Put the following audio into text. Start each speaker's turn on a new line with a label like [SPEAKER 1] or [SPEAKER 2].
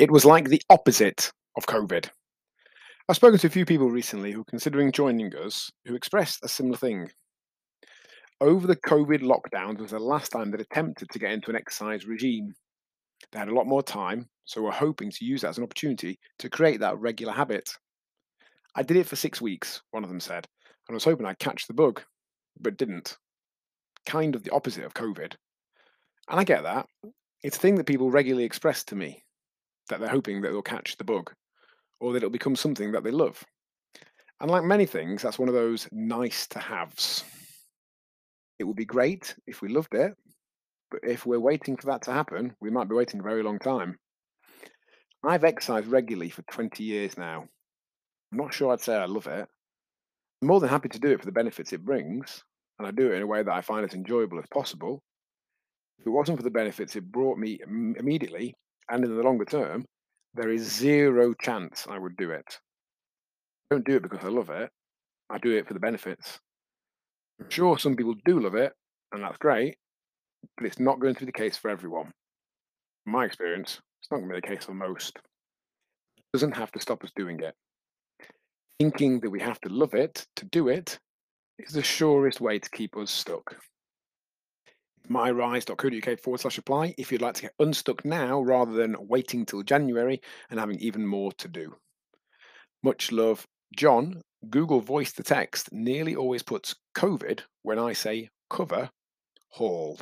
[SPEAKER 1] It was like the opposite of COVID. I've spoken to a few people recently who are considering joining us who expressed a similar thing. Over the COVID lockdowns was the last time they'd attempted to get into an exercise regime. They had a lot more time, so were hoping to use that as an opportunity to create that regular habit. I did it for six weeks, one of them said, and I was hoping I'd catch the bug, but didn't. Kind of the opposite of COVID. And I get that. It's a thing that people regularly express to me that they're hoping that they'll catch the bug or that it'll become something that they love. And like many things, that's one of those nice to haves. It would be great if we loved it, but if we're waiting for that to happen, we might be waiting a very long time. I've exercised regularly for 20 years now. I'm not sure I'd say I love it. I'm more than happy to do it for the benefits it brings, and I do it in a way that I find as enjoyable as possible. If it wasn't for the benefits it brought me immediately and in the longer term, there is zero chance I would do it. I don't do it because I love it. I do it for the benefits. I'm sure some people do love it, and that's great, but it's not going to be the case for everyone. In my experience, it's not going to be the case for most. It doesn't have to stop us doing it. Thinking that we have to love it to do it is the surest way to keep us stuck. myrise.co.uk forward slash apply if you'd like to get unstuck now rather than waiting till January and having even more to do. Much love, John. Google Voice to Text nearly always puts COVID when I say cover hall.